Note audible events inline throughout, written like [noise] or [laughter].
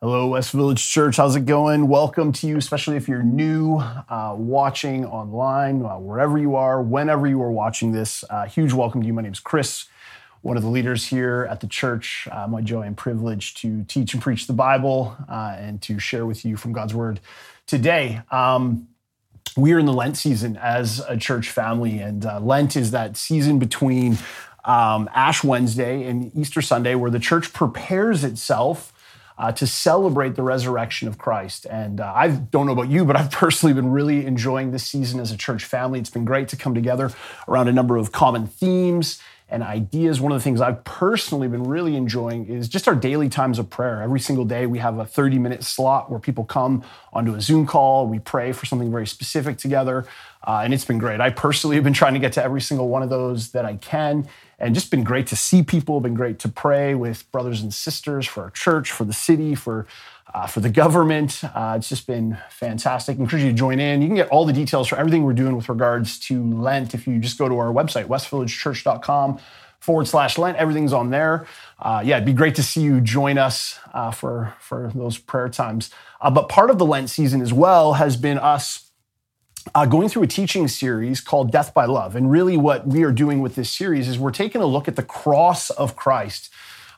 Hello, West Village Church. How's it going? Welcome to you, especially if you're new uh, watching online, uh, wherever you are, whenever you are watching this. Uh, huge welcome to you. My name is Chris, one of the leaders here at the church. Uh, my joy and privilege to teach and preach the Bible uh, and to share with you from God's Word today. Um, we are in the Lent season as a church family, and uh, Lent is that season between um, Ash Wednesday and Easter Sunday where the church prepares itself uh, to celebrate the resurrection of Christ. And uh, I don't know about you, but I've [laughs] personally been really enjoying this season as a church family. It's been great to come together around a number of common themes and ideas. One of the things I've personally been really enjoying is just our daily times of prayer. Every single day, we have a 30 minute slot where people come onto a Zoom call. We pray for something very specific together. Uh, and it's been great. I personally have been trying to get to every single one of those that I can and just been great to see people, been great to pray with brothers and sisters for our church, for the city, for uh, for the government. Uh, it's just been fantastic. I encourage you to join in. You can get all the details for everything we're doing with regards to Lent if you just go to our website, westvillagechurch.com forward slash Lent. Everything's on there. Uh, yeah, it'd be great to see you join us uh, for, for those prayer times. Uh, but part of the Lent season as well has been us uh, going through a teaching series called Death by Love. And really, what we are doing with this series is we're taking a look at the cross of Christ.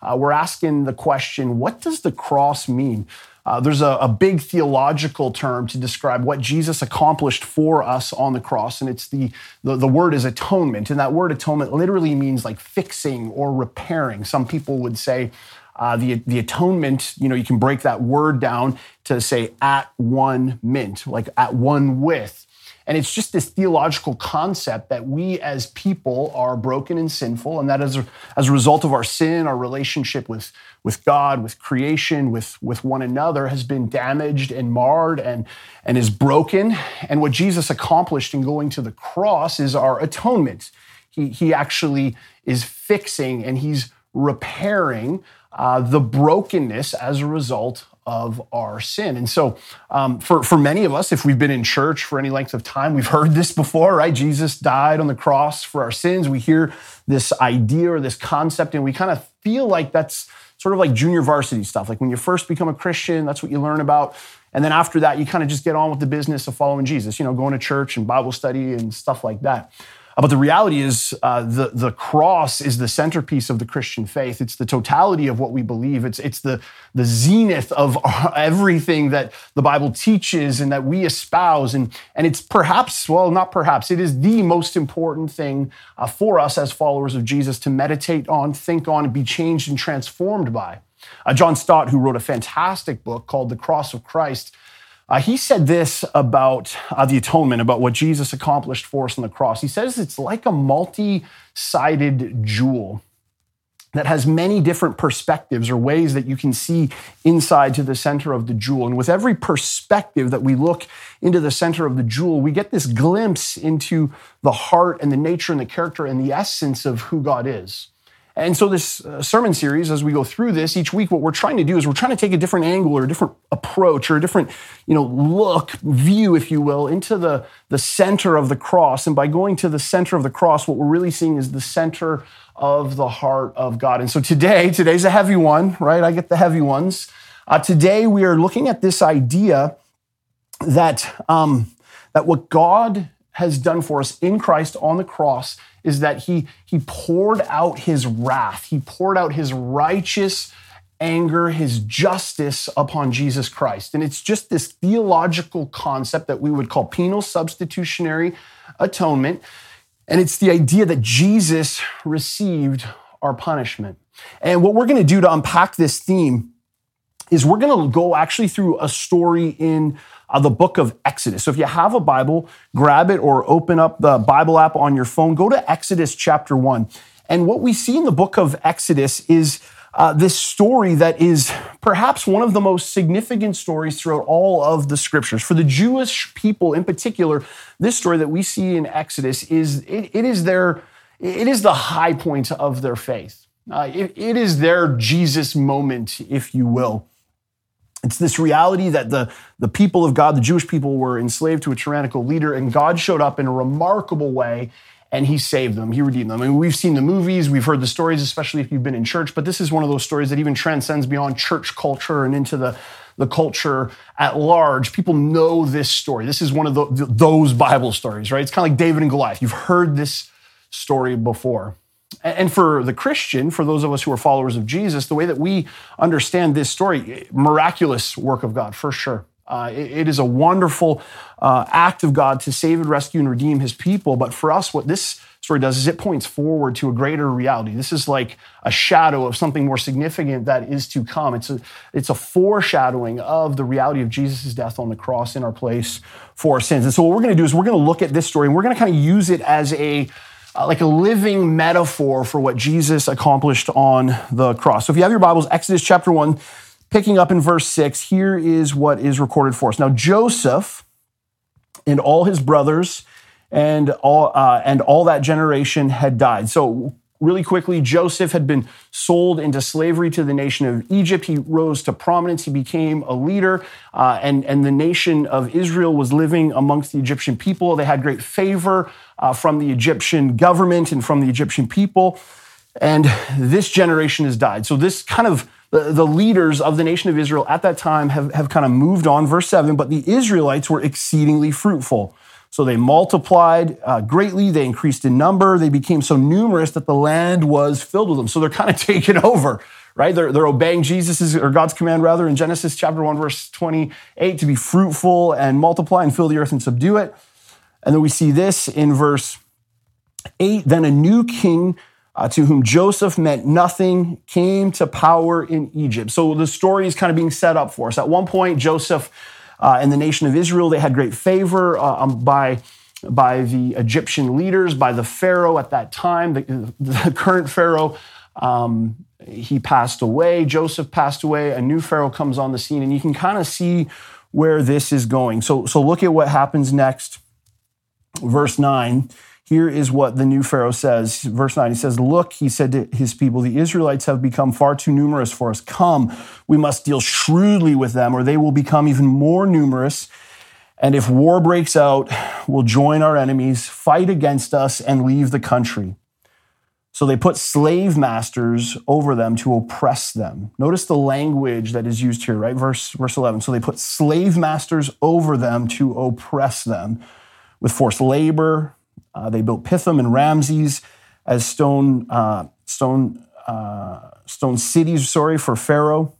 Uh, we're asking the question what does the cross mean? Uh, there's a, a, big theological term to describe what Jesus accomplished for us on the cross, and it's the, the, the word is atonement. And that word atonement literally means like fixing or repairing. Some people would say uh, the, the atonement, you know, you can break that word down to say at one mint, like at one with. And it's just this theological concept that we as people are broken and sinful, and that as a, as a result of our sin, our relationship with, with God, with creation, with, with one another has been damaged and marred and, and is broken. And what Jesus accomplished in going to the cross is our atonement. He, he actually is fixing and he's repairing uh, the brokenness as a result of our sin. And so, um, for, for many of us, if we've been in church for any length of time, we've heard this before, right? Jesus died on the cross for our sins. We hear this idea or this concept, and we kind of feel like that's sort of like junior varsity stuff. Like when you first become a Christian, that's what you learn about. And then after that, you kind of just get on with the business of following Jesus, you know, going to church and Bible study and stuff like that. Uh, but the reality is, uh, the, the cross is the centerpiece of the Christian faith. It's the totality of what we believe. It's, it's the, the zenith of [laughs] everything that the Bible teaches and that we espouse. And, and it's perhaps, well, not perhaps, it is the most important thing uh, for us as followers of Jesus to meditate on, think on, and be changed and transformed by. Uh, John Stott, who wrote a fantastic book called The Cross of Christ, uh, he said this about uh, the atonement, about what Jesus accomplished for us on the cross. He says it's like a multi sided jewel that has many different perspectives or ways that you can see inside to the center of the jewel. And with every perspective that we look into the center of the jewel, we get this glimpse into the heart and the nature and the character and the essence of who God is. And so, this uh, sermon series, as we go through this each week, what we're trying to do is we're trying to take a different angle or a different approach or a different, you know, look, view, if you will, into the, the center of the cross. And by going to the center of the cross, what we're really seeing is the center of the heart of God. And so, today, today's a heavy one, right? I get the heavy ones. Uh, today, we are looking at this idea that, um, that what God has done for us in Christ on the cross is that he, he poured out his wrath, he poured out his righteous anger, his justice upon Jesus Christ. And it's just this theological concept that we would call penal substitutionary atonement. And it's the idea that Jesus received our punishment. And what we're going to do to unpack this theme is we're going to go actually through a story in uh, the book of Exodus. So if you have a Bible, grab it or open up the Bible app on your phone. Go to Exodus chapter 1. And what we see in the book of Exodus is uh, this story that is perhaps one of the most significant stories throughout all of the scriptures. For the Jewish people in particular, this story that we see in Exodus is it, it is their it is the high point of their faith. Uh, it, it is their Jesus moment, if you will. It's this reality that the, the people of God, the Jewish people, were enslaved to a tyrannical leader, and God showed up in a remarkable way and he saved them. He redeemed them. I mean, we've seen the movies, we've heard the stories, especially if you've been in church, but this is one of those stories that even transcends beyond church culture and into the, the culture at large. People know this story. This is one of the, those Bible stories, right? It's kind of like David and Goliath. You've heard this story before. And for the Christian, for those of us who are followers of Jesus, the way that we understand this story, miraculous work of God, for sure. Uh, it, it is a wonderful uh, act of God to save and rescue and redeem his people. But for us, what this story does is it points forward to a greater reality. This is like a shadow of something more significant that is to come. It's a, it's a foreshadowing of the reality of Jesus' death on the cross in our place for our sins. And so what we're going to do is we're going to look at this story and we're going to kind of use it as a uh, like a living metaphor for what Jesus accomplished on the cross. So if you have your Bibles, Exodus chapter 1, picking up in verse 6, here is what is recorded for us. Now, Joseph and all his brothers and all, uh, and all that generation had died. So really quickly, Joseph had been sold into slavery to the nation of Egypt. He rose to prominence. He became a leader, uh, and, and the nation of Israel was living amongst the Egyptian people. They had great favor uh, from the Egyptian government and from the Egyptian people. And this generation has died. So, this kind of the, leaders of the nation of Israel at that time have, have kind of moved on. Verse 7 But the Israelites were exceedingly fruitful. So they multiplied uh, greatly, they increased in number, they became so numerous that the land was filled with them. So they're kind of [laughs] taken over, right? They're, they're obeying Jesus' or God's command rather in Genesis chapter 1, verse 28 to be fruitful and multiply and fill the earth and subdue it. And then we see this in verse 8 then a new king uh, to whom Joseph meant nothing came to power in Egypt. So the story is kind of being set up for us. At one point, Joseph uh, and the nation of Israel. They had great favor uh, um, by, by the Egyptian leaders, by the Pharaoh at that time, the, the current Pharaoh. Um, he passed away. Joseph passed away. A new Pharaoh comes on the scene, and you can kind of see where this is going. So, so look at what happens next. Verse 9. Here is what the new Pharaoh says. Verse 9, he says, Look, he said to his people, the Israelites have become far too numerous for us. Come, we must deal shrewdly with them, or they will become even more numerous. And if war breaks out, we'll join our enemies, fight against us, and leave the country. So they put slave masters over them to oppress them. Notice the language that is used here, right? Verse, verse 11. So they put slave masters over them to oppress them with forced labor uh, they built Pithom and Ramses as stone, uh, stone, uh, stone cities, sorry, for Pharaoh.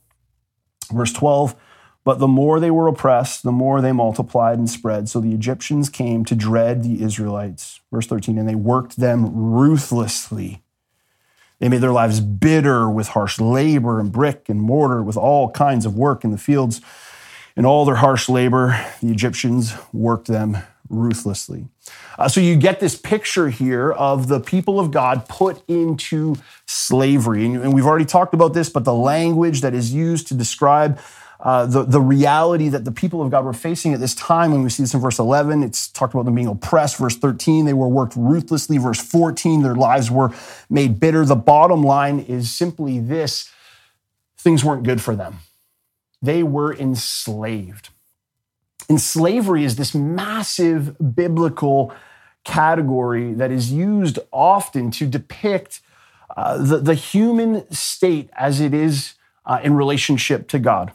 Verse 12, but the more they were oppressed, the more they multiplied and spread. So the Egyptians came to dread the Israelites. Verse 13, and they worked them ruthlessly. They made their lives bitter with harsh labor and brick and mortar, with all kinds of work in the fields. In all their harsh labor, the Egyptians worked them ruthlessly. Uh, so you get this picture here of the people of God put into slavery. And, and we've already talked about this, but the language that is used to describe uh, the, the reality that the people of God were facing at this time, when we see this in verse 11, it's talked about them being oppressed. Verse 13, they were worked ruthlessly. Verse 14, their lives were made bitter. The bottom line is simply this things weren't good for them, they were enslaved. And slavery is this massive biblical category that is used often to depict uh, the, the human state as it is uh, in relationship to God,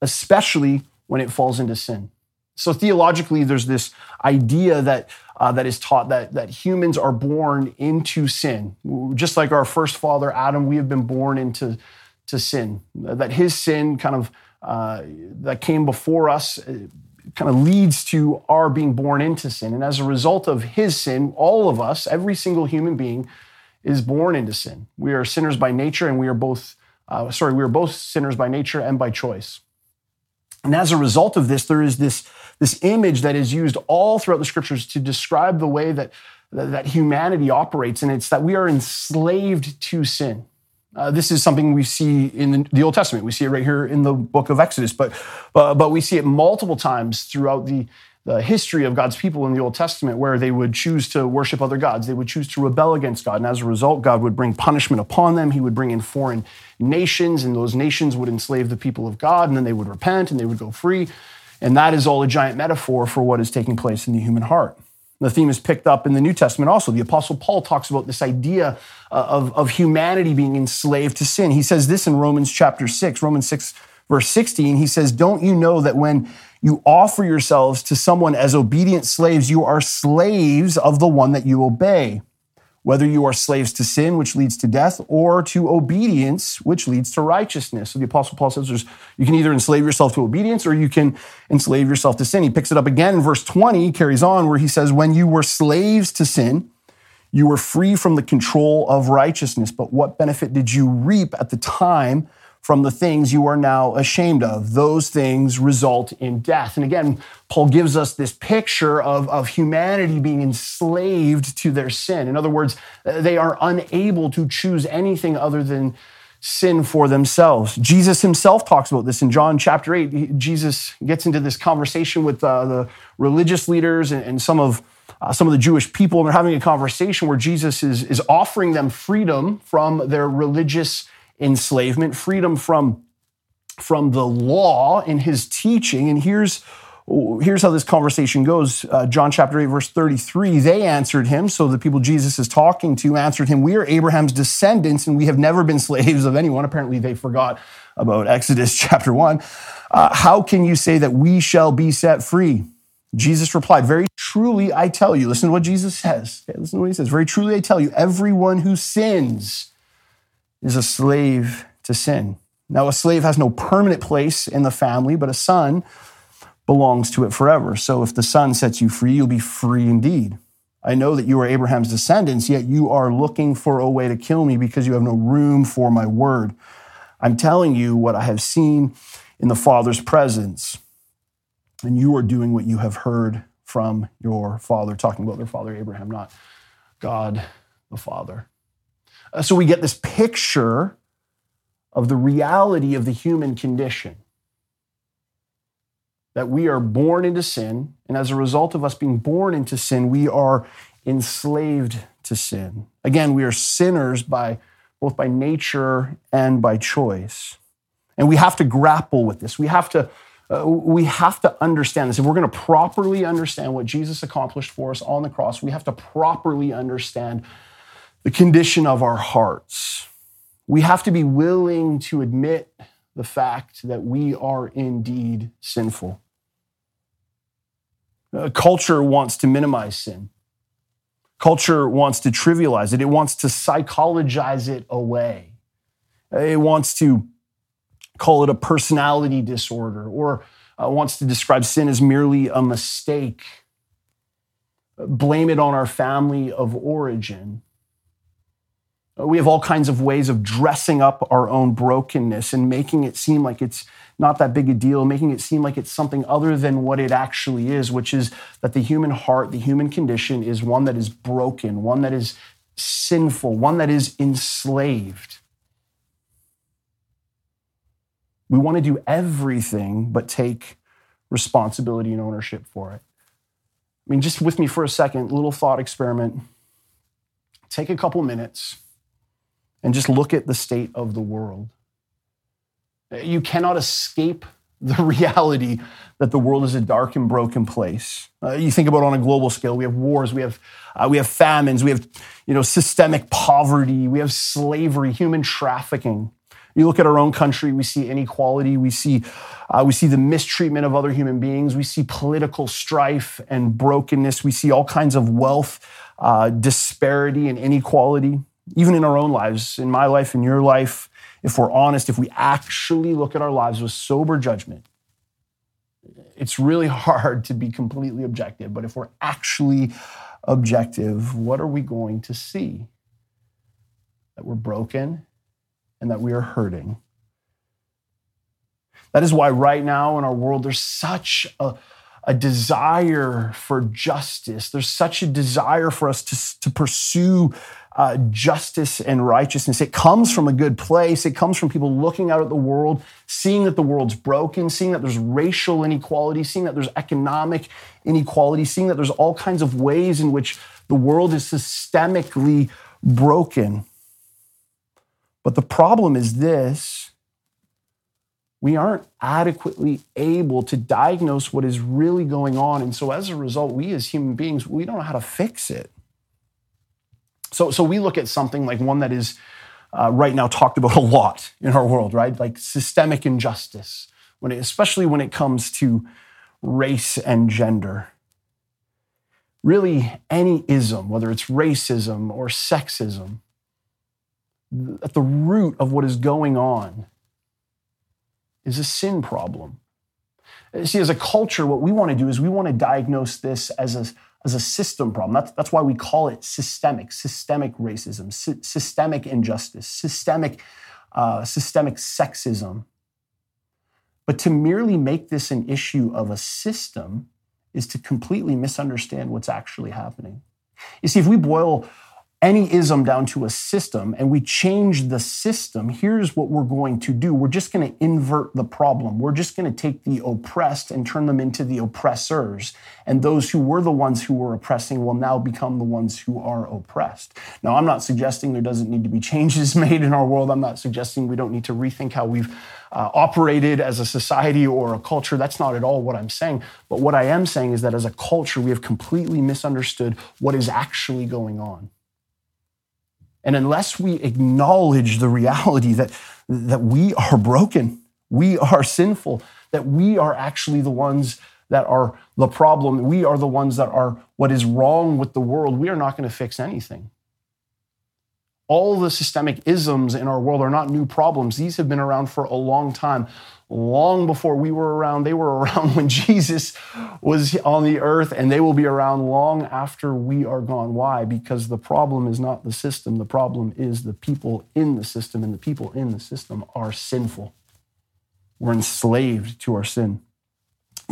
especially when it falls into sin. So theologically, there's this idea that uh, that is taught that that humans are born into sin, just like our first father Adam. We have been born into to sin. That his sin kind of uh, that came before us uh, kind of leads to our being born into sin. And as a result of his sin, all of us, every single human being, is born into sin. We are sinners by nature, and we are both, uh, sorry, we are both sinners by nature and by choice. And as a result of this, there is this, this image that is used all throughout the scriptures to describe the way that, that humanity operates, and it's that we are enslaved to sin. Uh, this is something we see in the Old Testament. We see it right here in the book of Exodus, but, uh, but we see it multiple times throughout the, the history of God's people in the Old Testament where they would choose to worship other gods. They would choose to rebel against God. And as a result, God would bring punishment upon them. He would bring in foreign nations, and those nations would enslave the people of God, and then they would repent and they would go free. And that is all a giant metaphor for what is taking place in the human heart. The theme is picked up in the New Testament also. The Apostle Paul talks about this idea uh, of, of humanity being enslaved to sin. He says this in Romans chapter 6, Romans 6, verse 16. He says, Don't you know that when you offer yourselves to someone as obedient slaves, you are slaves of the one that you obey? Whether you are slaves to sin, which leads to death, or to obedience, which leads to righteousness. So the Apostle Paul says you can either enslave yourself to obedience or you can enslave yourself to sin. He picks it up again in verse 20, carries on, where he says, When you were slaves to sin, you were free from the control of righteousness. But what benefit did you reap at the time from the things you are now ashamed of. Those things result in death. And again, Paul gives us this picture of, of humanity being enslaved to their sin. In other words, they are unable to choose anything other than sin for themselves. Jesus himself talks about this in John chapter 8. Jesus gets into this conversation with uh, the religious leaders and, and some of uh, some of the Jewish people, and they're having a conversation where Jesus is, is offering them freedom from their religious enslavement, freedom from, from the law in his teaching. And here's, here's how this conversation goes uh, John chapter 8, verse 33. They answered him, so the people Jesus is talking to answered him, We are Abraham's descendants, and we have never been slaves of anyone. Apparently, they forgot about Exodus [laughs] chapter 1. Uh, how can you say that we shall be set free? Jesus replied, Very truly I tell you, listen to what Jesus says. Okay, listen to what he says. Very truly I tell you, everyone who sins is a slave to sin. Now, a slave has no permanent place in the family, but a son belongs to it forever. So if the son sets you free, you'll be free indeed. I know that you are Abraham's descendants, yet you are looking for a way to kill me because you have no room for my word. I'm telling you what I have seen in the Father's presence, and you are doing what you have heard from your father, talking about their father Abraham, not God the Father. Uh, so we get this picture of the reality of the human condition. That we are born into sin, and as a result of us being born into sin, we are enslaved to sin. Again, we are sinners by both by nature and by choice. And we have to grapple with this. We have to uh, we have to understand this. If we're going to properly understand what Jesus accomplished for us on the cross, we have to properly understand the condition of our hearts. We have to be willing to admit the fact that we are indeed sinful. Culture wants to minimize sin. Culture wants to trivialize it. It wants to psychologize it away. It wants to call it a personality disorder or uh, wants to describe sin as merely a mistake, blame it on our family of origin. Uh, we have all kinds of ways of dressing up our own brokenness and making it seem like it's not that big a deal, making it seem like it's something other than what it actually is, which is that the human heart, the human condition is one that is broken, one that is sinful, one that is enslaved. We want to do everything but take responsibility and ownership for it. I mean, just with me for a second, little thought experiment. Take a couple minutes and just look at the state of the world. You cannot escape the [laughs] reality that the world is a dark and broken place. Uh, you think about it on a global scale, we have wars, we have, uh, we have famines, we have you know, systemic poverty, we have slavery, human trafficking. You look at our own country, we see inequality, we see, uh, we see the mistreatment of other human beings, we see political strife and brokenness, we see all kinds of wealth uh, disparity and inequality even in our own lives, in my life, in your life, if we're honest, if we actually look at our lives with sober judgment, it's really [laughs] hard to be completely objective. But if we're actually objective, what are we going to see? That we're broken and that we are hurting. That is why, right now in our world, there's such a, a desire for justice. There's such a desire for us to, to pursue uh, justice and righteousness. It comes from a good place. It comes from people looking out at the world, seeing that the world's broken, seeing that there's racial inequality, seeing that there's economic inequality, seeing that there's all kinds of ways in which the world is systemically broken. But the problem is this we aren't adequately able to diagnose what is really going on. And so as a result, we as human beings, we don't know how to fix it. So, so we look at something like one that is uh, right now talked about [laughs] a lot in our world, right? Like systemic injustice, when it, especially when it comes to race and gender. Really, any ism, whether it's racism or sexism, at the root of what is going on is a sin problem. See, as a culture, what we want to do is we want to diagnose this as a, as a system problem. That's, that's why we call it systemic, systemic racism, sy- systemic injustice, systemic, uh, systemic sexism. But to merely make this an issue of a system is to completely misunderstand what's actually happening. You see, if we boil any ism down to a system and we change the system, here's what we're going to do. We're just going to invert the problem. We're just going to take the oppressed and turn them into the oppressors. And those who were the ones who were oppressing will now become the ones who are oppressed. Now, I'm not suggesting there doesn't need to be changes [laughs] made in our world. I'm not suggesting we don't need to rethink how we've uh, operated as a society or a culture. That's not at all what I'm saying. But what I am saying is that as a culture, we have completely misunderstood what is actually going on. And unless we acknowledge the reality that, that we are broken, we are sinful, that we are actually the ones that are the problem, we are the ones that are what is wrong with the world, we are not going to fix anything. All the systemic isms in our world are not new problems. These have been around for a long time long before we were around. They were [laughs] around when Jesus was on the earth, and they will be around long after we are gone. Why? Because the problem is not the system, the problem is the people in the system, and the people in the system are sinful. We're enslaved to our sin.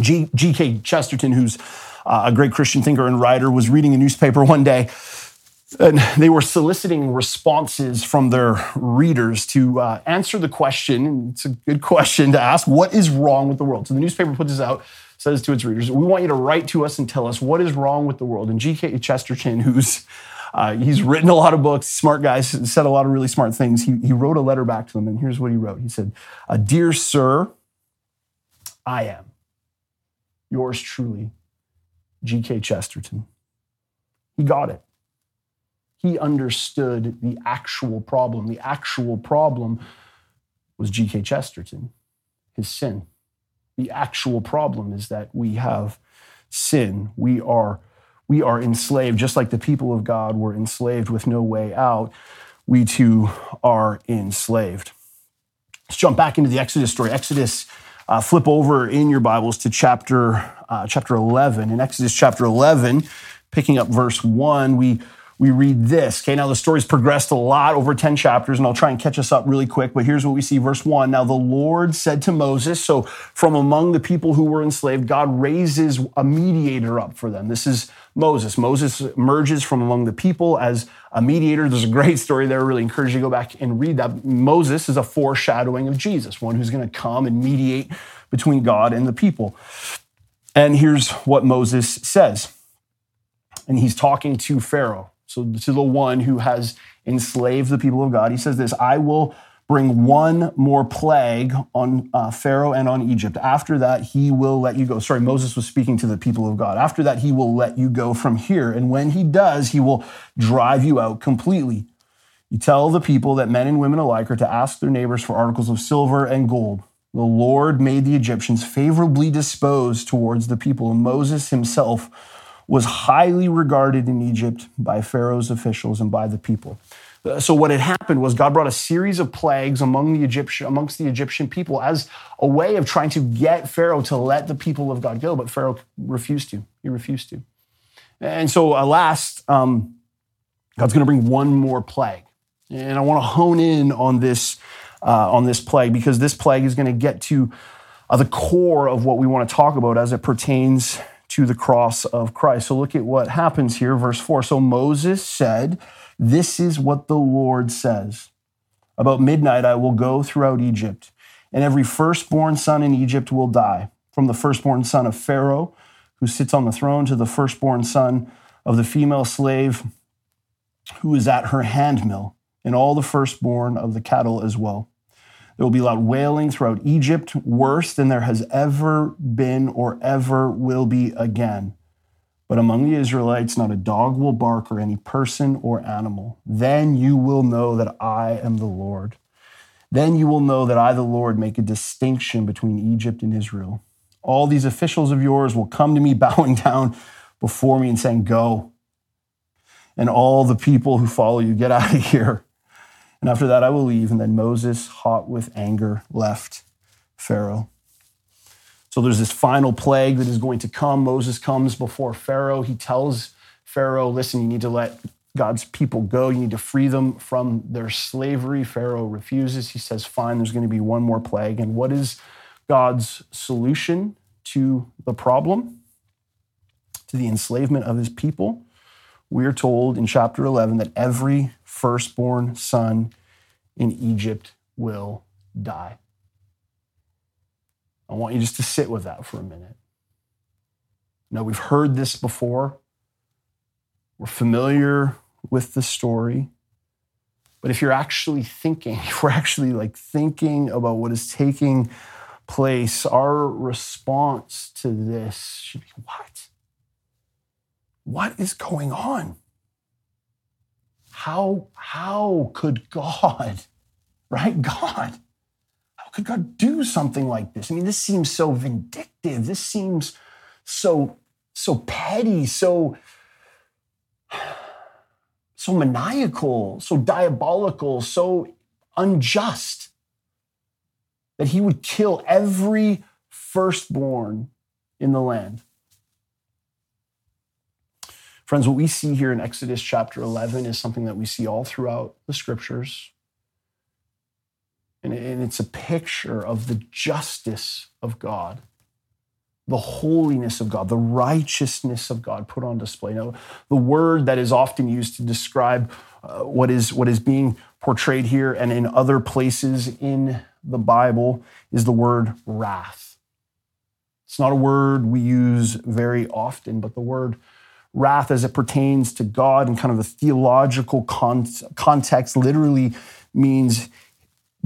G.K. Chesterton, who's uh, a great Christian thinker and writer, was reading a newspaper [laughs] one day and they were soliciting responses from their readers to uh, answer the question. It's a good question to ask what is wrong with the world? So the newspaper puts this out, says to its readers, We want you to write to us and tell us what is wrong with the world. And G.K. Chesterton, who's uh, he's written a lot of books, smart guy, said a lot of really smart things. He, he wrote a letter back to them, and here's what he wrote. He said, uh, Dear Sir, I am yours truly, G.K. Chesterton. He got it he understood the actual problem. The actual problem was G.K. Chesterton, his sin. The actual problem is that we have sin. We are, we are enslaved, just like the people of God were enslaved with no way out. We too are enslaved. Let's jump back into the Exodus story. Exodus, uh, flip over in your Bibles to chapter, uh, chapter 11. In Exodus chapter 11, picking up verse 1, we we read this. Okay, now the story's progressed a lot over 10 chapters, and I'll try and catch us up really quick. But here's what we see verse 1. Now the Lord said to Moses, so from among the people who were enslaved, God raises a mediator up for them. This is Moses. Moses emerges from among the people as a mediator. There's a great story there. I really encourage you to go back and read that. Moses is a foreshadowing of Jesus, one who's going to come and mediate between God and the people. And here's what Moses says. And he's talking to Pharaoh. So to the one who has enslaved the people of God, he says this I will bring one more plague on uh, Pharaoh and on Egypt. After that, he will let you go. Sorry, Moses was speaking to the people of God. After that, he will let you go from here. And when he does, he will drive you out completely. You tell the people that men and women alike are to ask their neighbors for articles of silver and gold. The Lord made the Egyptians favorably disposed towards the people, and Moses himself was highly regarded in Egypt by Pharaoh's officials and by the people. Uh, so what had happened was God brought a series of plagues among the Egyptian, amongst the Egyptian people as a way of trying to get Pharaoh to let the people of God go, but Pharaoh refused to. He refused to. And so, alas, um, God's going to bring one more plague, and I want to hone in on this uh, on this plague because this plague is going to get to uh, the core of what we want to talk about as it pertains to the cross of Christ. So look at what happens here, verse 4. So Moses said, This is what the Lord says. About midnight I will go throughout Egypt, and every firstborn son in Egypt will die, from the firstborn son of Pharaoh, who sits on the throne, to the firstborn son of the female slave who is at her handmill, and all the firstborn of the cattle as well. There will be loud wailing throughout Egypt, worse than there has ever been or ever will be again. But among the Israelites, not a dog will bark or any person or animal. Then you will know that I am the Lord. Then you will know that I, the Lord, make a distinction between Egypt and Israel. All these officials of yours will come to me [laughs] bowing down before me and saying, Go. And all the people who follow you, get out of here. And after that, I will leave. And then Moses, hot with anger, left Pharaoh. So there's this final plague that is going to come. Moses comes before Pharaoh. He tells Pharaoh, listen, you need to let God's people go. You need to free them from their slavery. Pharaoh refuses. He says, fine, there's going to be one more plague. And what is God's solution to the problem, to the enslavement of his people? We're told in chapter 11 that every firstborn son in Egypt will die. I want you just to sit with that for a minute. Now, we've heard this before. We're familiar with the story. But if you're actually thinking, [laughs] if we're actually like thinking about what is taking place, our response to this should be what? What is going on? How, how could God, [laughs] right? God, how could God do something like this? I mean, this seems so vindictive. This seems so, so petty, so, [sighs] so maniacal, so diabolical, so unjust that he would kill every firstborn in the land. Friends, what we see here in Exodus chapter 11 is something that we see all throughout the scriptures. And it's a picture of the justice of God, the holiness of God, the righteousness of God put on display. Now, the word that is often used to describe uh, what, is, what is being portrayed here and in other places in the Bible is the word wrath. It's not a word we use very often, but the word wrath as it pertains to God in kind of a theological con- context literally means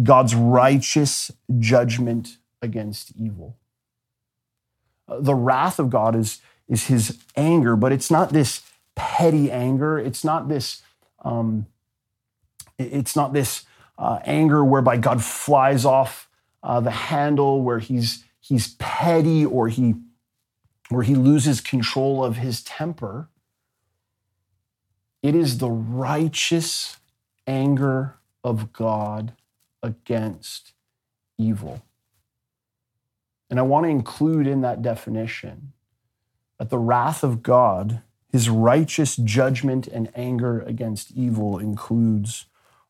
God's righteous judgment against evil. Uh, the wrath of God is, is his anger, but it's not this petty anger. It's not this, um, it's not this uh, anger whereby God flies off uh, the handle, where he's he's petty or he where he loses control of his temper. It is the righteous anger of God against evil. And I want to include in that definition that the wrath of God, his righteous judgment and anger against evil, includes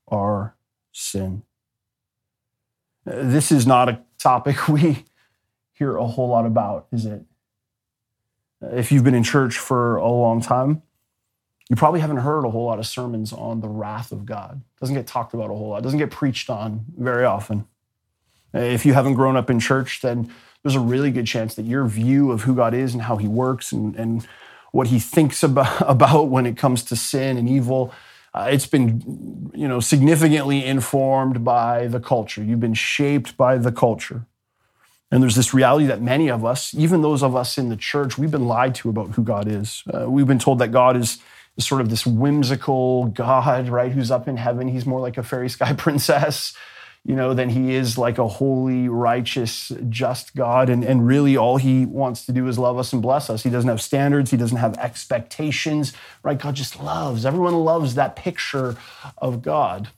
our sin. This is not a topic [laughs] we hear a whole lot about, is it? If you've been in church for a long time, you probably haven't heard a whole lot of sermons on the wrath of God. It doesn't get talked about a whole lot. Doesn't get preached on very often. If you haven't grown up in church, then there's a really good chance that your view of who God is and how he works and, and what he thinks [laughs] about, about when it comes to sin and evil, uh, it's been you know, significantly informed by the culture. You've been shaped by the culture. And there's this reality that many of us, even those of us in the church, we've been lied to about who God is. Uh, we've been told that God is sort of this whimsical God, right, who's up in heaven. He's more like a fairy sky [laughs] princess, you know, than he is like a holy, righteous, just God. And, and really, all he wants to do is love us and bless us. He doesn't have standards, he doesn't have expectations, right? God just loves. Everyone loves that picture of God.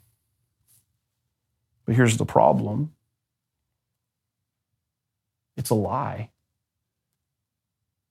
But here's the problem it's a lie.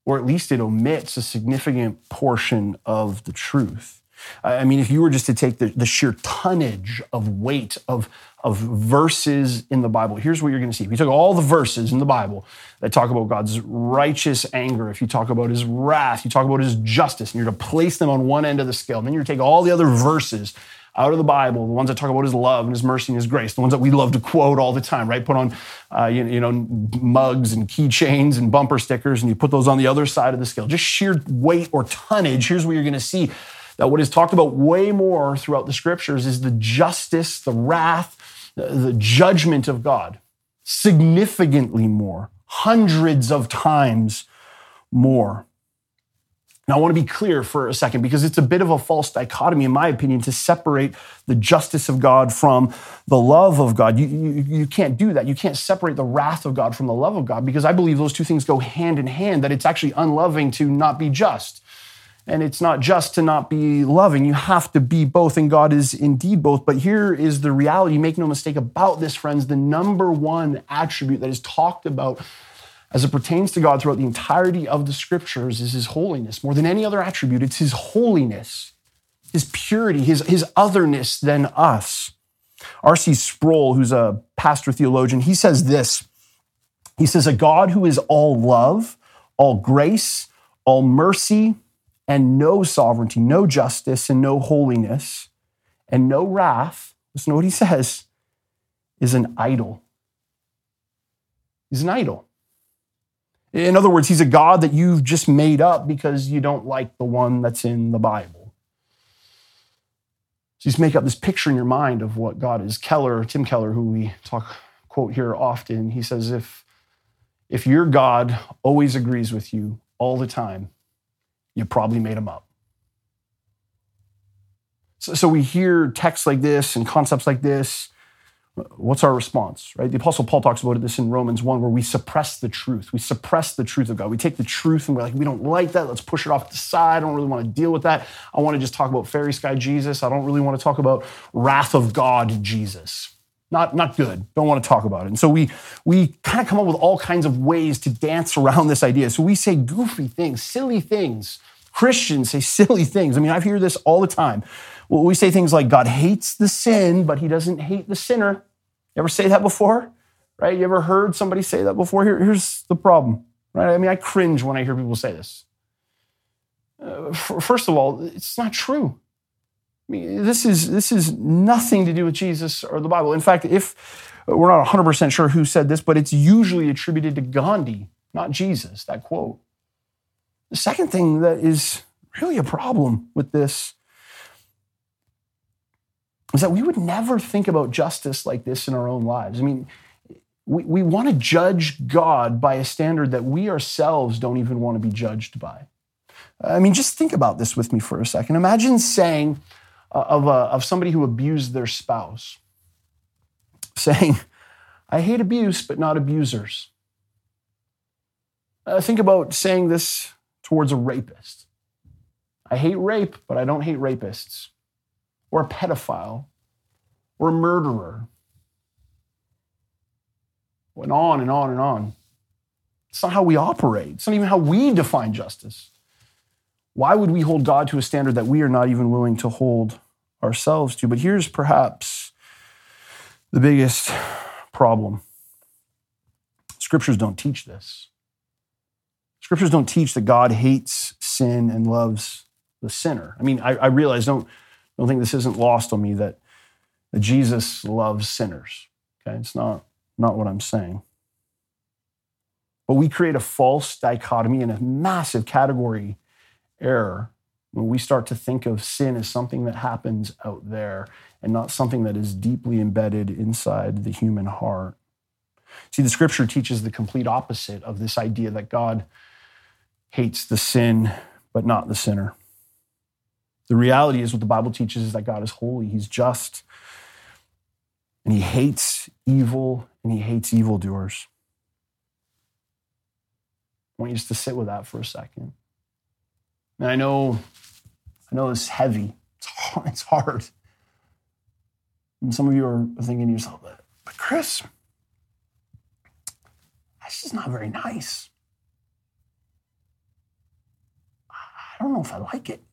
Or at least it omits a significant portion of the truth. I mean, if you were just to take the, the sheer tonnage of weight of, of verses in the Bible, here's what you're going to see. If you took all the verses in the Bible that talk about God's righteous anger, if you talk about his wrath, you talk about his justice, and you're to place them on one end of the scale, and then you're to take all the other verses out of the Bible, the ones that talk about his love and his mercy and his grace, the ones that we love to quote all the time, right? Put on, uh, you, you, know, mugs and keychains and bumper stickers, and you put those on the other side of the scale. Just sheer weight or tonnage. Here's what you're going to see that what is talked about way more throughout the scriptures is the justice, the wrath, the judgment of God, significantly more, hundreds of times more. Now, I want to be clear for a second because it's a bit of a false dichotomy, in my opinion, to separate the justice of God from the love of God. You, you, you, can't do that. You can't separate the wrath of God from the love of God because I believe those two things go hand in hand, that it's actually unloving to not be just. And it's not just to not be loving. You have to be both, and God is indeed both. But here is the reality make no mistake about this, friends. The number one attribute that is talked about as it pertains to God throughout the entirety of the scriptures is his holiness. More than any other attribute, it's his holiness, his purity, his, his otherness than us. R.C. Sproul, who's a pastor theologian, he says this. He says, A God who is all love, all grace, all mercy, and no sovereignty, no justice, and no holiness, and no wrath, listen to what he says, is an idol. He's an idol. In other words, he's a God that you've just made up because you don't like the one that's in the Bible. So you just make up this picture in your mind of what God is. Keller, Tim Keller, who we talk quote here often, he says, if, if your God always agrees with you all the time, you probably made him up. So, so we hear texts like this and concepts like this, what's our response, right? The Apostle Paul talks about this in Romans 1, where we suppress the truth. We suppress the truth of God. We take the truth and we're like, we don't like that. Let's push it off to the side. I don't really want to deal with that. I want to just talk about fairy sky Jesus. I don't really want to talk about wrath of God Jesus. Not, not good. Don't want to talk about it. And so we, we kind of come up with all kinds of ways to dance around this idea. So we say goofy things, silly things. Christians say [laughs] silly things. I mean, I hear this all the time. We say things like God hates the sin, but he doesn't hate the sinner. You ever say that before? Right? You ever heard somebody say that before? Here, here's the problem, right? I mean, I cringe when I hear people say this. Uh, first of all, it's not true. I mean, this is, this is nothing to do with Jesus or the Bible. In fact, if we're not 100% sure who said this, but it's usually attributed to Gandhi, not Jesus, that quote. The second thing that is really a problem with this is that we would never think about justice like this in our own lives. I mean, we, we want to judge God by a standard that we ourselves don't even want to be judged by. I mean, just think about this with me for a second. Imagine saying uh, of, a, of somebody who abused their spouse, saying, I hate abuse, but not abusers. Uh, think about saying this towards a rapist. I hate rape, but I don't hate rapists or a pedophile or a murderer. Went on and on and on. It's not how we operate. It's not even how we define justice. Why would we hold God to a standard that we are not even willing to hold ourselves to? But here's perhaps the biggest problem scriptures don't teach this. Scriptures don't teach that God hates sin and loves the sinner. I mean, I, I realize, don't, don't think this isn't lost on me that, that Jesus loves sinners. Okay, it's not, not what I'm saying. But we create a false dichotomy and a massive category error when we start to think of sin as something that happens out there and not something that is deeply embedded inside the human heart. See, the scripture teaches the complete opposite of this idea that God hates the sin, but not the sinner. The reality is, what the Bible teaches is that God is holy, He's just, and He hates evil and He hates evildoers. I want you just to sit with that for a second. And I know, I know it's heavy. It's hard. [laughs] It's hard. And some of you are thinking to yourself, but, but Chris, that's just not very nice. I don't know if I like it.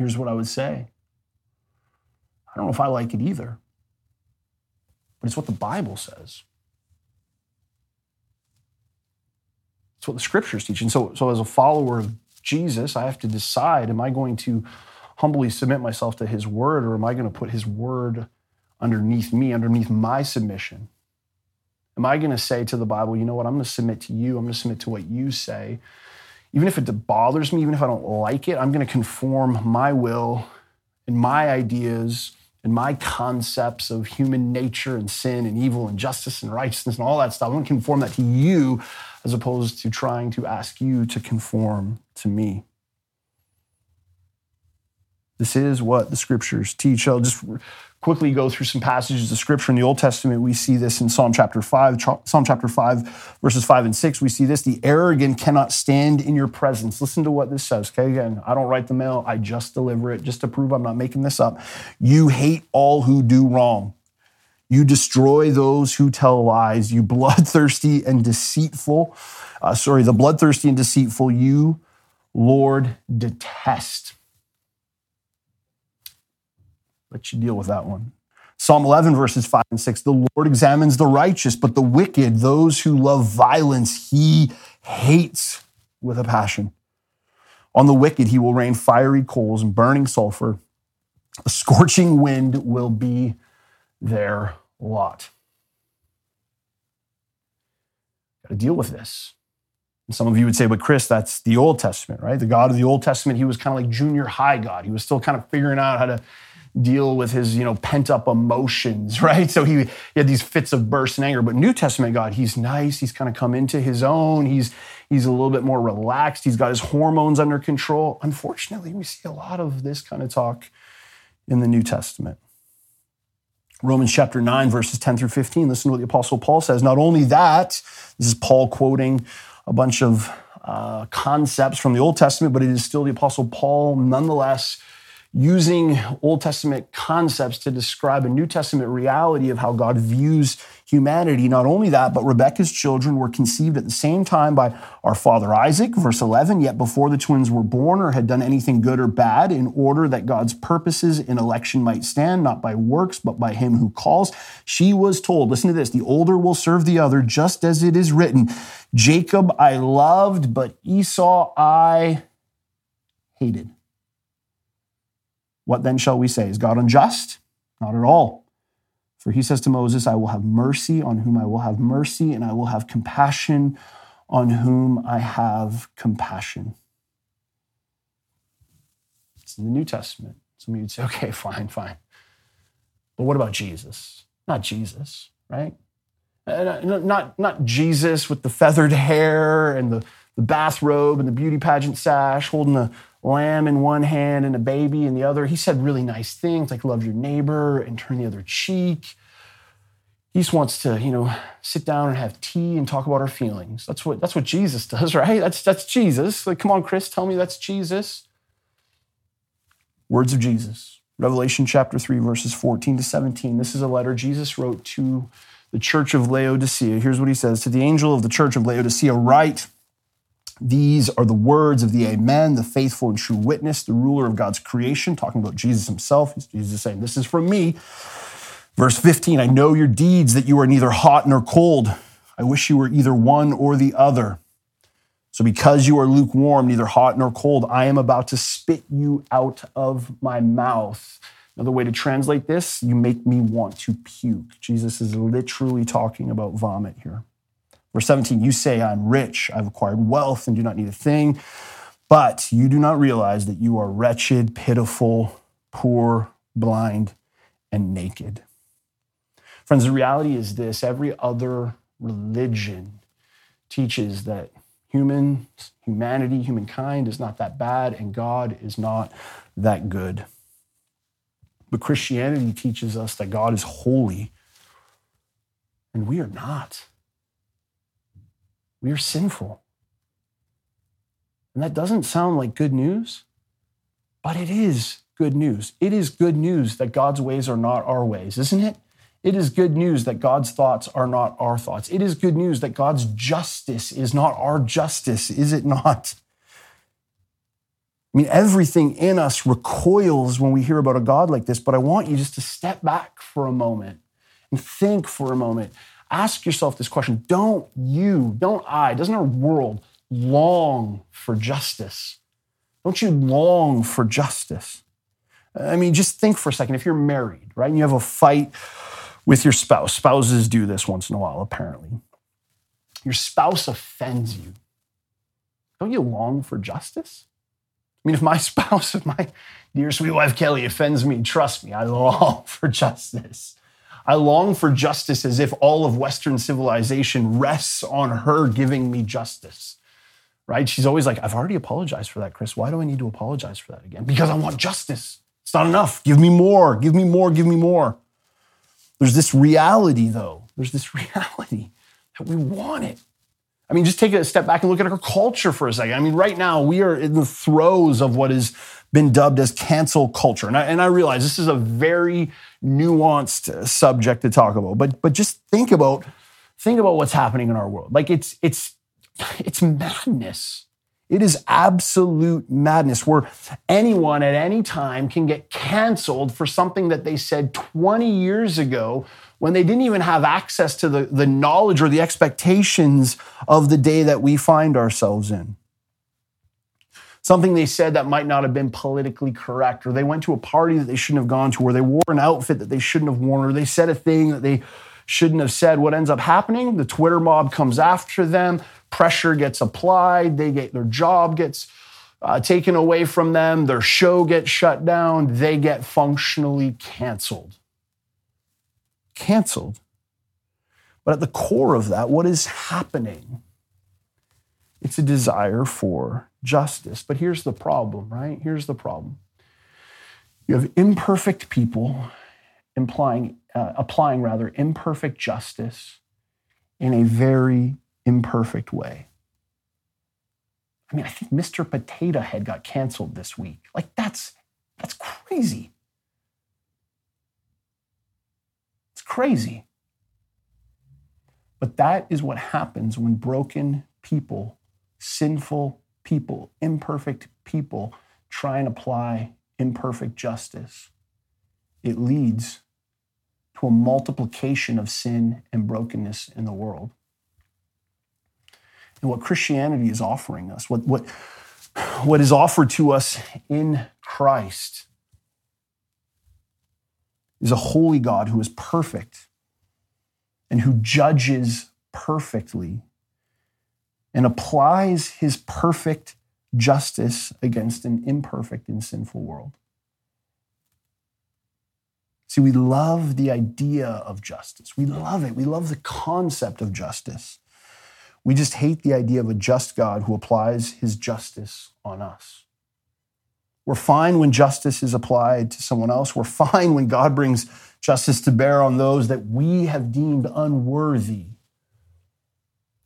Here's what I would say I don't know if I like it either, but it's what the Bible says. It's what the scriptures teach. And so, so as a follower of Jesus, I have to decide am I going to humbly submit myself to his word, or am I going to put his word underneath me, underneath my submission? Am I going to say to the Bible, you know what, I'm going to submit to you, I'm going to submit to what you say? Even if it bothers me, even if I don't like it, I'm going to conform my will and my ideas and my concepts of human nature and sin and evil and justice and righteousness and all that stuff. I want to conform that to you as opposed to trying to ask you to conform to me. This is what the scriptures teach. I'll just quickly go through some passages of scripture in the Old Testament. We see this in Psalm chapter 5, Psalm chapter 5, verses 5 and 6. We see this the arrogant cannot stand in your presence. Listen to what this says. Okay, again, I don't write the mail, I just deliver it just to prove I'm not making this up. You hate all who do wrong. You destroy those who tell lies. You bloodthirsty and deceitful. Uh, sorry, the bloodthirsty and deceitful, you, Lord, detest let you deal with that one. Psalm 11, verses 5 and 6 The Lord examines the righteous, but the wicked, those who love violence, he hates with a passion. On the wicked, he will rain fiery coals and burning sulfur. A scorching wind will be their lot. Got to deal with this. And some of you would say, but Chris, that's the Old Testament, right? The God of the Old Testament, he was kind of like junior high God. He was still kind of figuring out how to deal with his, you know, pent up emotions, [laughs] right? So he, he had these fits of bursts and anger. But New Testament God, he's nice. He's kind of come into his own. He's he's a little bit more relaxed. He's got his hormones under control. Unfortunately, we see a lot of this kind of talk in the New Testament. Romans chapter 9, verses 10 through 15. Listen to what the Apostle Paul says. Not only that, this is Paul quoting a bunch of uh, concepts from the Old Testament, but it is still the Apostle Paul nonetheless using Old Testament concepts to describe a New Testament reality of how God views humanity. Not only that, but Rebekah's children were conceived at the same time by our father Isaac, verse 11, yet before the twins were born or had done anything good or bad, in order that God's purposes in election might stand, not by works, but by him who calls. She was told, listen to this, the older will serve the other, just as it is written, Jacob I loved, but Esau I hated. What then shall we say? Is God unjust? Not at all. For he says to Moses, I will have mercy on whom I will have mercy, and I will have compassion on whom I have compassion. It's in the New Testament. Some of you would say, okay, [laughs] fine, fine. But what about Jesus? Not Jesus, right? Uh, not, not Jesus with the feathered hair and the, the bathrobe and the beauty pageant sash, holding the, lamb in one hand and a baby in the other. He said really nice things like love your neighbor and turn the other cheek. He just wants to, you know, sit down and have tea and talk about our feelings. That's what that's what Jesus [laughs] does, right? That's that's Jesus. Like, come on, Chris, tell me that's Jesus. Words of Jesus. Revelation chapter 3, verses 14 to 17. This is a letter Jesus wrote to the church of Laodicea. Here's what he says To the angel of the church of Laodicea, write, these are the words of the Amen, the faithful and true witness, the ruler of God's creation, talking about Jesus himself. He's Jesus saying, This is from me. Verse 15 I know your deeds, that you are neither hot nor cold. I wish you were either one or the other. So, because you are lukewarm, neither hot nor cold, I am about to spit you out of my mouth. Another way to translate this, you make me want to puke. Jesus is literally talking about vomit here. Verse 17, you say, I'm rich, I've acquired wealth and do not need a thing, but you do not realize that you are wretched, pitiful, poor, blind, and naked. Friends, the reality is this every other religion teaches that humans, humanity, humankind is not that bad, and God is not that good. But Christianity teaches us that God is holy, and we are not. We are sinful. And that doesn't sound like good news, but it is good news. It is good news that God's ways are not our ways, isn't it? It is good news that God's thoughts are not our thoughts. It is good news that God's justice is not our justice, is it not? I mean, everything in us recoils when we hear about a God like this, but I want you just to step back for a moment and think for a moment ask yourself this question Don't you, don't I, doesn't our world long for justice? Don't you long for justice? I mean, just think for a second. If you're married, right, and you have a fight with your spouse, spouses do this once in a while, apparently. Your spouse offends you. Don't you long for justice? I mean, if my [laughs] spouse, if my dear sweet wife Kelly offends me, trust me, I long for justice. I long for justice as if all of Western civilization rests on her giving me justice. Right? She's always like, I've already apologized for that, Chris. Why do I need to apologize for that again? Because I want justice. It's not enough. Give me more, give me more, give me more. There's this reality, though. There's this [laughs] reality that we want it. I mean, just take a step back and look at our culture for a second. I mean, right now we are in the throes of what has been dubbed as cancel culture. And I, and I realize this is a very nuanced subject to talk about, but, but just think about, think about what's happening in our world. Like it's, it's, it's madness. It is absolute madness where anyone at any time can get canceled for something that they said 20 years ago when they didn't even have access to the, the knowledge or the expectations of the day that we find ourselves in. Something they said that might not have been politically correct, or they went to a party that they shouldn't have gone to, or they wore an outfit that they shouldn't have worn, or they said a thing that they shouldn't have said. What ends up happening? The Twitter mob comes after them, pressure gets applied, they get their job gets uh, taken away from them, their show gets shut down, they get functionally canceled canceled. But at the core of that, what is happening? It's a desire for justice. But here's the problem, right? Here's the problem. You have imperfect people implying, uh, applying rather imperfect justice in a very imperfect way. I mean, I think Mr. Potato Head got canceled this week. Like that's that's crazy. It's crazy. But that is what happens when broken people, sinful people, imperfect people try and apply imperfect justice. It leads to a multiplication of sin and brokenness in the world. And what Christianity is offering us, what, what, what is offered to us in Christ, is a holy God who is perfect and who judges perfectly and applies his perfect justice against an imperfect and sinful world. See, we love the idea of justice. We love it. We love the concept of justice. We just hate the idea of a just God who applies his justice on us. We're fine when justice is applied to someone else. We're fine when God brings justice to bear on those that we have deemed unworthy,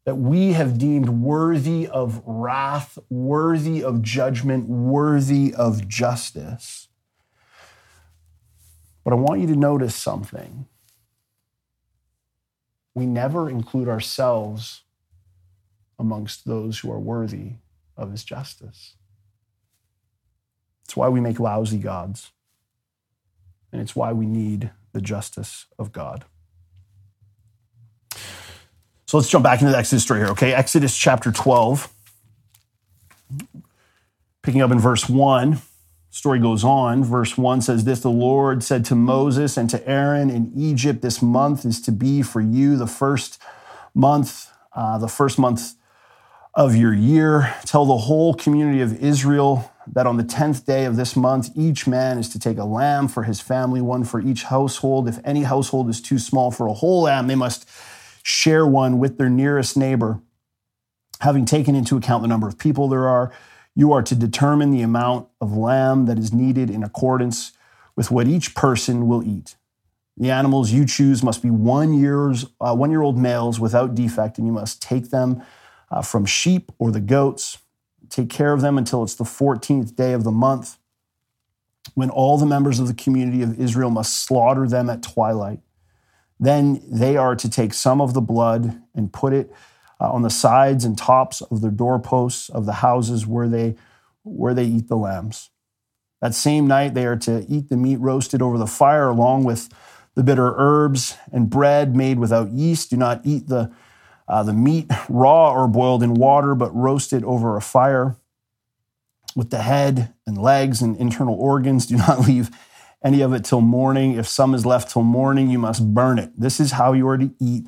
that we have deemed worthy of wrath, worthy of judgment, worthy of justice. But I want you to notice something. We never include ourselves amongst those who are worthy of his justice. It's why we make lousy gods. And it's why we need the justice of God. So let's jump back into the Exodus story here, okay? Exodus chapter 12, picking up in verse 1. Story goes on. Verse 1 says this The Lord said to Moses and to Aaron in Egypt, This month is to be for you the first month, uh, the first month of your year. Tell the whole community of Israel that on the 10th day of this month, each man is to take a lamb for his family, one for each household. If any household is too small for a whole lamb, they must share one with their nearest neighbor. Having taken into account the number of people there are, you are to determine the amount of lamb that is needed in accordance with what each person will eat. The animals you choose must be one years uh, one year old males without defect, and you must take them uh, from sheep or the goats Take care of them until it's the 14th day of the month, when all the members of the community of Israel must slaughter them at twilight. Then they are to take some of the blood and put it uh, on the sides and tops of the doorposts of the houses where they, where they eat the lambs. That same night, they are to eat the meat roasted over the fire along with the bitter herbs and bread made without yeast. Do not eat the uh, the meat raw or boiled in water, but roasted over a fire. With the head and legs and internal organs, do not [laughs] leave any of it till morning. If some is left till morning, you must burn it. This is how you are to eat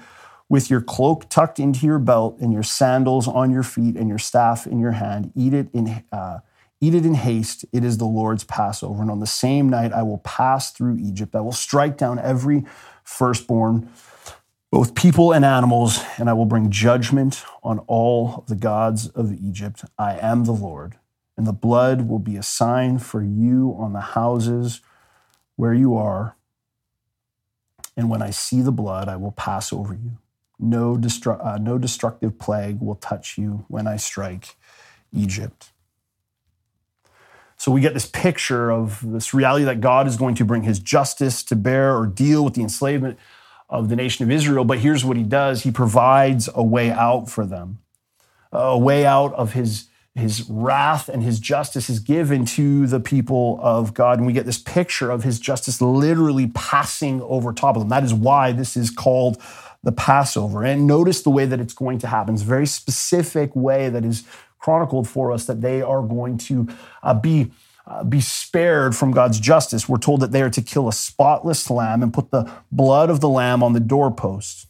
with your cloak tucked into your belt and your sandals on your feet and your staff in your hand. Eat it in, uh, Eat it in haste. It is the Lord's Passover. And on the same night, I will pass through Egypt. I will strike down every firstborn, both people and animals, and I will bring judgment on all the gods of Egypt. I am the Lord. And the blood will be a sign for you on the houses where you are. And when I see the blood, I will pass over you. No, destru- uh, no destructive plague will touch you when I strike Egypt. So we get this picture of this reality that God is going to bring his justice to bear or deal with the enslavement of the nation of Israel. But here's what he does he provides a way out for them, a way out of his. His wrath and his justice is given to the people of God. And we get this picture of his justice literally passing over top of them. That is why this is called the Passover. And notice the way that it's going to happen. It's a very specific way that is chronicled for us that they are going to uh, be. Uh, be spared from God's justice. We're told that they are to kill a spotless lamb and put the blood of the lamb on the doorpost.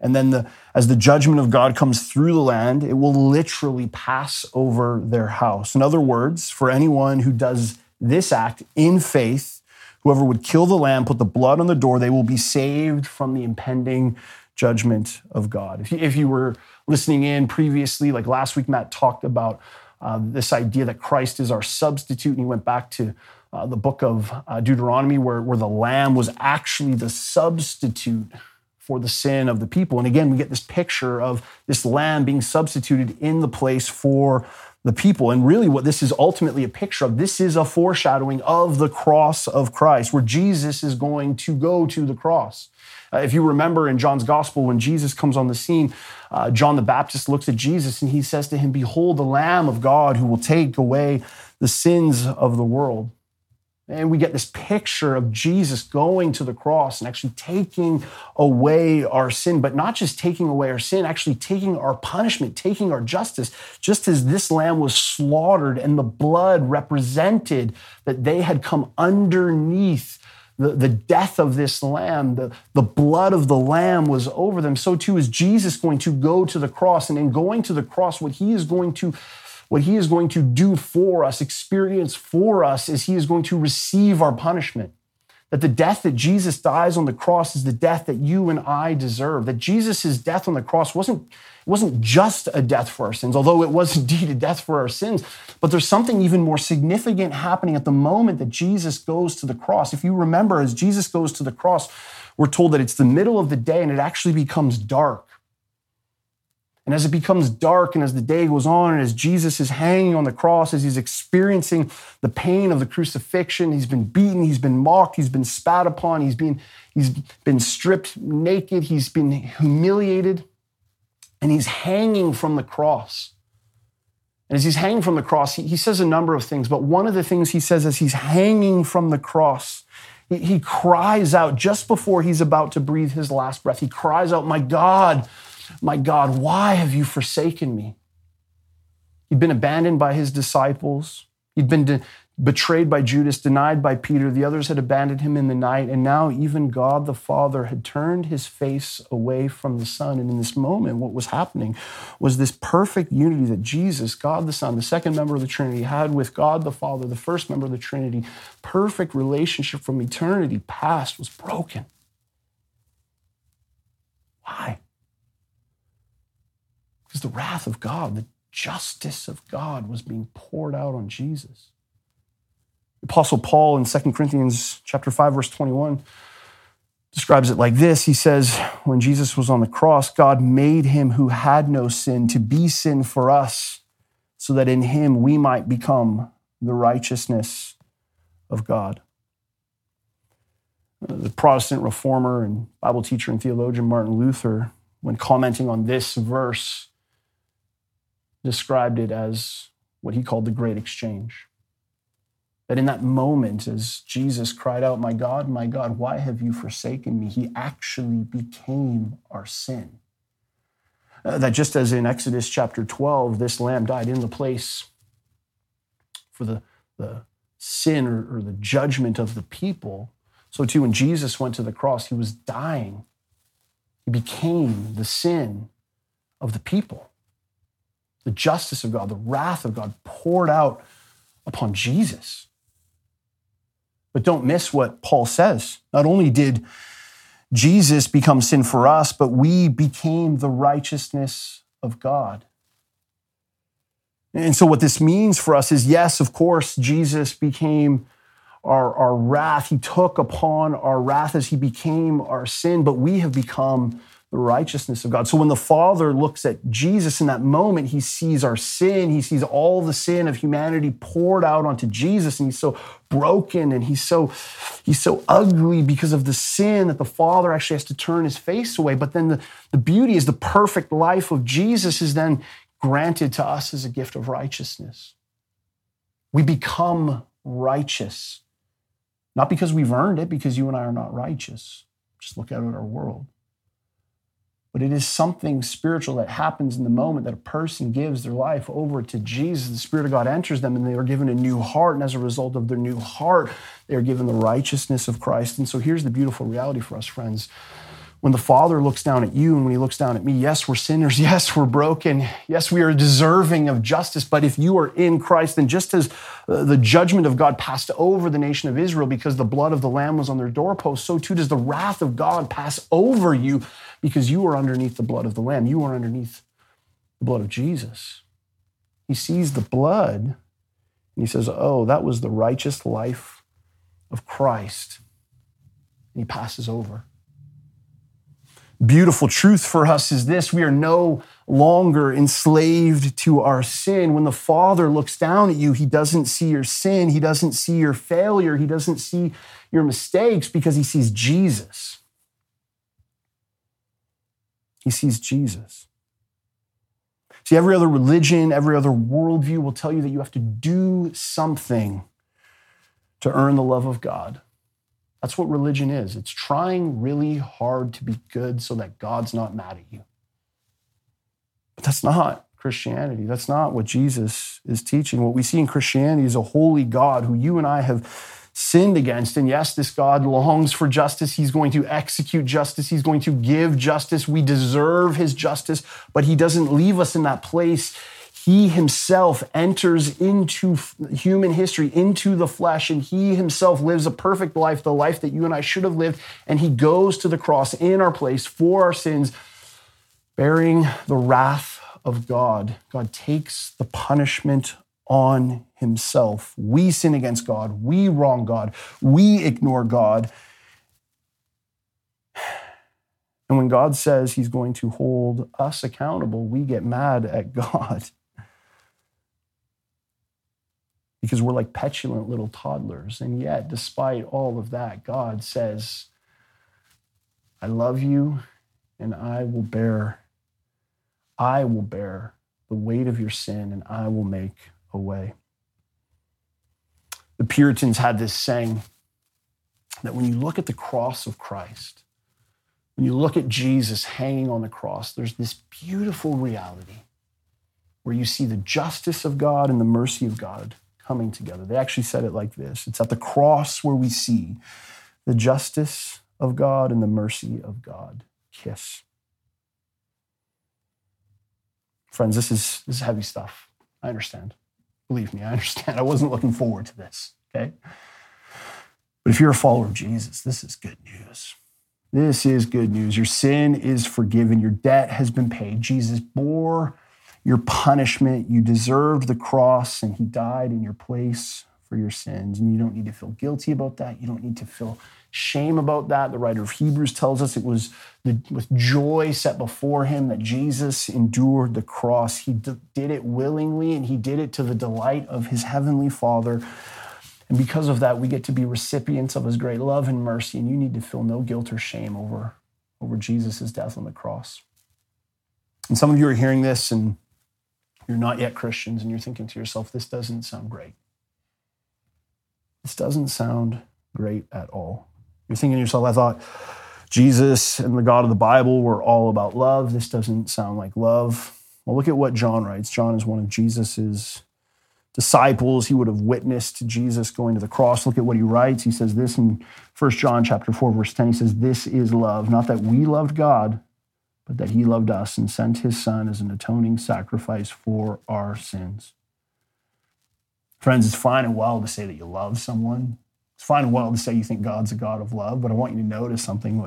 And then, the, as the judgment of God comes through the land, it will literally pass over their house. In other words, for anyone who does this act in faith, whoever would kill the lamb, put the blood on the door, they will be saved from the impending judgment of God. If you, if you were listening in previously, like last week, Matt talked about uh, this idea that Christ is our substitute, and he went back to uh, the book of uh, Deuteronomy, where, where the lamb was actually the substitute for the sin of the people. And again, we get this picture of this lamb being substituted in the place for the people. And really, what this is ultimately a picture of, this is a foreshadowing of the cross of Christ, where Jesus is going to go to the cross. Uh, if you remember in John's gospel, when Jesus comes on the scene, uh, John the Baptist looks at Jesus and he says to him, Behold, the Lamb of God who will take away the sins of the world. And we get this picture of Jesus going to the cross and actually taking away our sin, but not just taking away our sin, actually taking our punishment, taking our justice, just as this lamb was slaughtered and the blood represented that they had come underneath the, the death of this lamb, the, the blood of the lamb was over them. So too is Jesus going to go to the cross. And in going to the cross, what he is going to what he is going to do for us, experience for us, is he is going to receive our punishment. That the death that Jesus dies on the cross is the death that you and I deserve. That Jesus' death on the cross wasn't, wasn't just a death for our sins, although it was [laughs] indeed a death for our sins. But there's something even more significant happening at the moment that Jesus goes to the cross. If you remember, as Jesus goes to the cross, we're told that it's the middle of the day and it actually becomes dark. And as it becomes dark and as the day goes on, and as Jesus is hanging on the cross, as he's experiencing the pain of the crucifixion, he's been beaten, he's been mocked, he's been spat upon, he's been, he's been stripped naked, he's been humiliated, and he's hanging from the cross. And as he's hanging from the cross, he, he says a number of things, but one of the things he says as he's hanging from the cross, he, he cries out just before he's about to breathe his last breath. He cries out, My God, my God, why have you forsaken me? He'd been abandoned by his disciples. He'd been de- betrayed by Judas, denied by Peter. The others had abandoned him in the night. And now, even God the Father had turned his face away from the Son. And in this moment, what was happening was this perfect unity that Jesus, God the Son, the second member of the Trinity, had with God the Father, the first member of the Trinity. Perfect relationship from eternity past was broken. Why? Because the wrath of God, the justice of God was being poured out on Jesus. Apostle Paul in 2 Corinthians chapter 5 verse 21 describes it like this. He says, when Jesus was on the cross, God made him who had no sin to be sin for us so that in him we might become the righteousness of God. Uh, the Protestant reformer and Bible teacher and theologian Martin Luther, when commenting on this verse, described it as what he called the great exchange. That in that moment, as Jesus cried out, My God, my God, why have you forsaken me? He actually became our sin. Uh, that just as in Exodus chapter 12, this lamb died in the place for the, the sin or, or the judgment of the people, so too when Jesus went to the cross, he was dying. He became the sin of the people the justice of God, the wrath of God poured out upon Jesus. But don't miss what Paul says. Not only did Jesus become sin for us, but we became the righteousness of God. And so, what this means for us is yes, of course, Jesus became our, our wrath. He took upon our wrath as he became our sin, but we have become the righteousness of God. So when the Father looks at Jesus in that moment, he sees our sin. He sees all the sin of humanity poured out onto Jesus, and he's so broken and he's so he's so ugly because of the sin that the Father actually has to turn his face away. But then the, the beauty is the perfect life of Jesus is then granted to us as a gift of righteousness. We become righteous. Not because we've earned it, because you and I are not righteous. Just look out at our world but it is something spiritual that happens in the moment that a person gives their life over to Jesus. The Spirit of God enters them and they are given a new heart. And as a result of their new heart, they are given the righteousness of Christ. And so here's the beautiful reality for us, friends. When the Father looks down at you and when He looks down at me, yes, we're sinners. [laughs] Yes, we're broken. Yes, we are deserving of justice. But if you are in Christ, then just as uh, the judgment of God passed over the nation of Israel because the blood of the Lamb was on their doorpost, so too does the wrath of God pass over you because you are underneath the blood of the Lamb. You are underneath the blood of Jesus. He sees the blood and he says, Oh, that was the righteous life of Christ. And he passes over. Beautiful truth for us is this we are no longer enslaved to our sin. When the Father looks down at you, He doesn't see your sin, He doesn't see your failure, He doesn't see your mistakes because He sees Jesus. He sees Jesus. See, every other religion, every other worldview will tell you that you have to do something to earn the love of God. That's what religion is. It's trying really hard to be good so that God's not mad at you. But that's not Christianity. That's not what Jesus is teaching. What we see in Christianity is a holy God who you and I have sinned against. And yes, this God longs for justice. He's going to execute justice. He's going to give justice. We deserve his justice, but he doesn't leave us in that place. He himself enters into human history, into the flesh, and he himself lives a perfect life, the life that you and I should have lived. And he goes to the cross in our place for our sins, bearing the wrath of God. God takes the punishment on himself. We sin against God. We wrong God. We ignore God. And when God says he's going to hold us accountable, we get mad at [laughs] God. Because we're like petulant little toddlers. And yet, despite all of that, God says, I love you and I will bear, I will bear the weight of your sin and I will make a way. The Puritans had this saying that when you look at the cross of Christ, when you look at Jesus hanging on the cross, there's this beautiful reality where you see the justice of God and the mercy of God coming together. They actually said it like this it's at the cross where we see the justice of God and the mercy of God kiss. Friends, this is, this is heavy stuff. I understand. Believe me, I understand. I wasn't looking forward to this, okay? But if you're a follower of Jesus, this is good news. This is good news. Your sin is forgiven, your debt has been paid. Jesus bore your punishment. You deserved the cross, and he died in your place for your sins. And you don't need to feel guilty about that. You don't need to feel shame about that. The writer of Hebrews tells us it was the, with joy set before him that Jesus endured the cross. He d- did it willingly and he did it to the delight of his heavenly Father. And because of that, we get to be recipients of his great love and mercy. And you need to feel no guilt or shame over, over Jesus' death on the cross. And some of you are hearing this and you're not yet Christians and you're thinking to yourself, this doesn't sound great. This doesn't sound great at all. You're thinking to yourself, I thought Jesus and the God of the Bible were all about love. This doesn't sound like love. Well, look at what John writes. John is one of Jesus's disciples. He would have witnessed Jesus going to the cross. Look at what he writes. He says this in 1 John chapter 4, verse 10. He says, This is love, not that we loved God, but that he loved us and sent his son as an atoning sacrifice for our sins. Friends, it's fine and well to say that you love someone. It's fine and well to say you think God's a God of love, but I want you to notice something.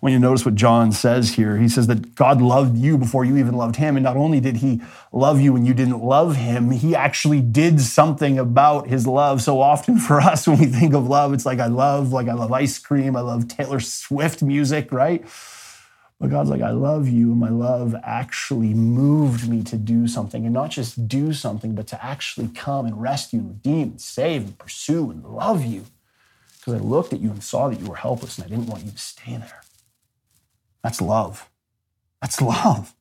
When you notice what John says here, he says that God loved you before you even loved him. And not only did he love you when you didn't love him, he actually did something about his love. So often for us, when we think of love, it's like, I love, like I love ice cream, I love Taylor Swift music, right? But God's like, I love you, and my love actually moved me to do something, and not just do something, but to actually come and rescue, and redeem, and save, and pursue, and love you because I looked at you and saw that you were helpless and I didn't want you to stay there. That's love. That's love.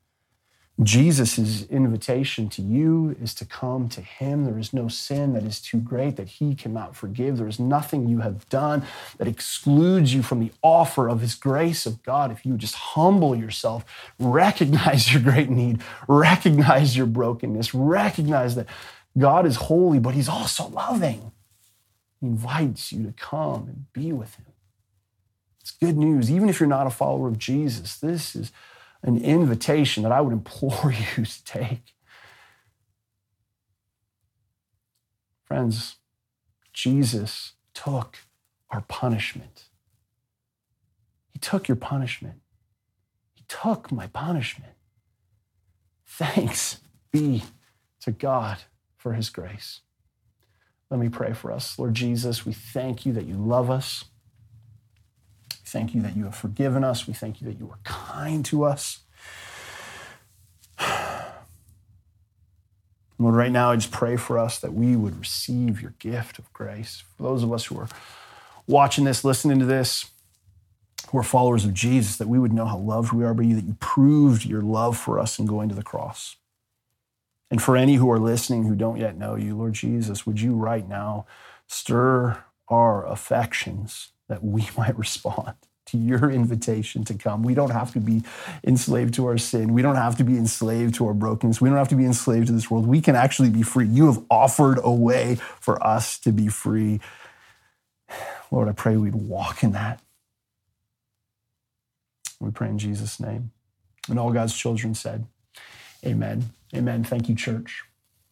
Jesus' invitation to you is to come to him. There is no sin that is too great that he cannot forgive. There is nothing you have done that excludes you from the offer of his grace of God. If you just humble yourself, recognize your great need, recognize your brokenness, recognize that God is holy, but he's also loving. He invites you to come and be with him. It's good news. Even if you're not a follower of Jesus, this is an invitation that I would implore [laughs] you to take. Friends, Jesus took our punishment. He took your punishment. He took my punishment. Thanks be to God for his grace. Let me pray for us. Lord Jesus, we thank you that you love us. Thank you that you have forgiven us. We thank you that you are kind to us. [sighs] Lord, right now I just pray for us that we would receive your gift of grace. For those of us who are watching this, listening to this, who are followers of Jesus, that we would know how loved we are by you, that you proved your love for us in going to the cross. And for any who are listening who don't yet know you, Lord Jesus, would you right now stir our affections that we [laughs] might respond to your invitation to come? We don't have to be enslaved to our sin. We don't have to be enslaved to our brokenness. We don't have to be enslaved to this world. We can actually be free. You have offered a way for us to be free. Lord, I pray we'd walk in that. We pray in Jesus' name. And all God's children said, Amen. Amen. Thank you, church.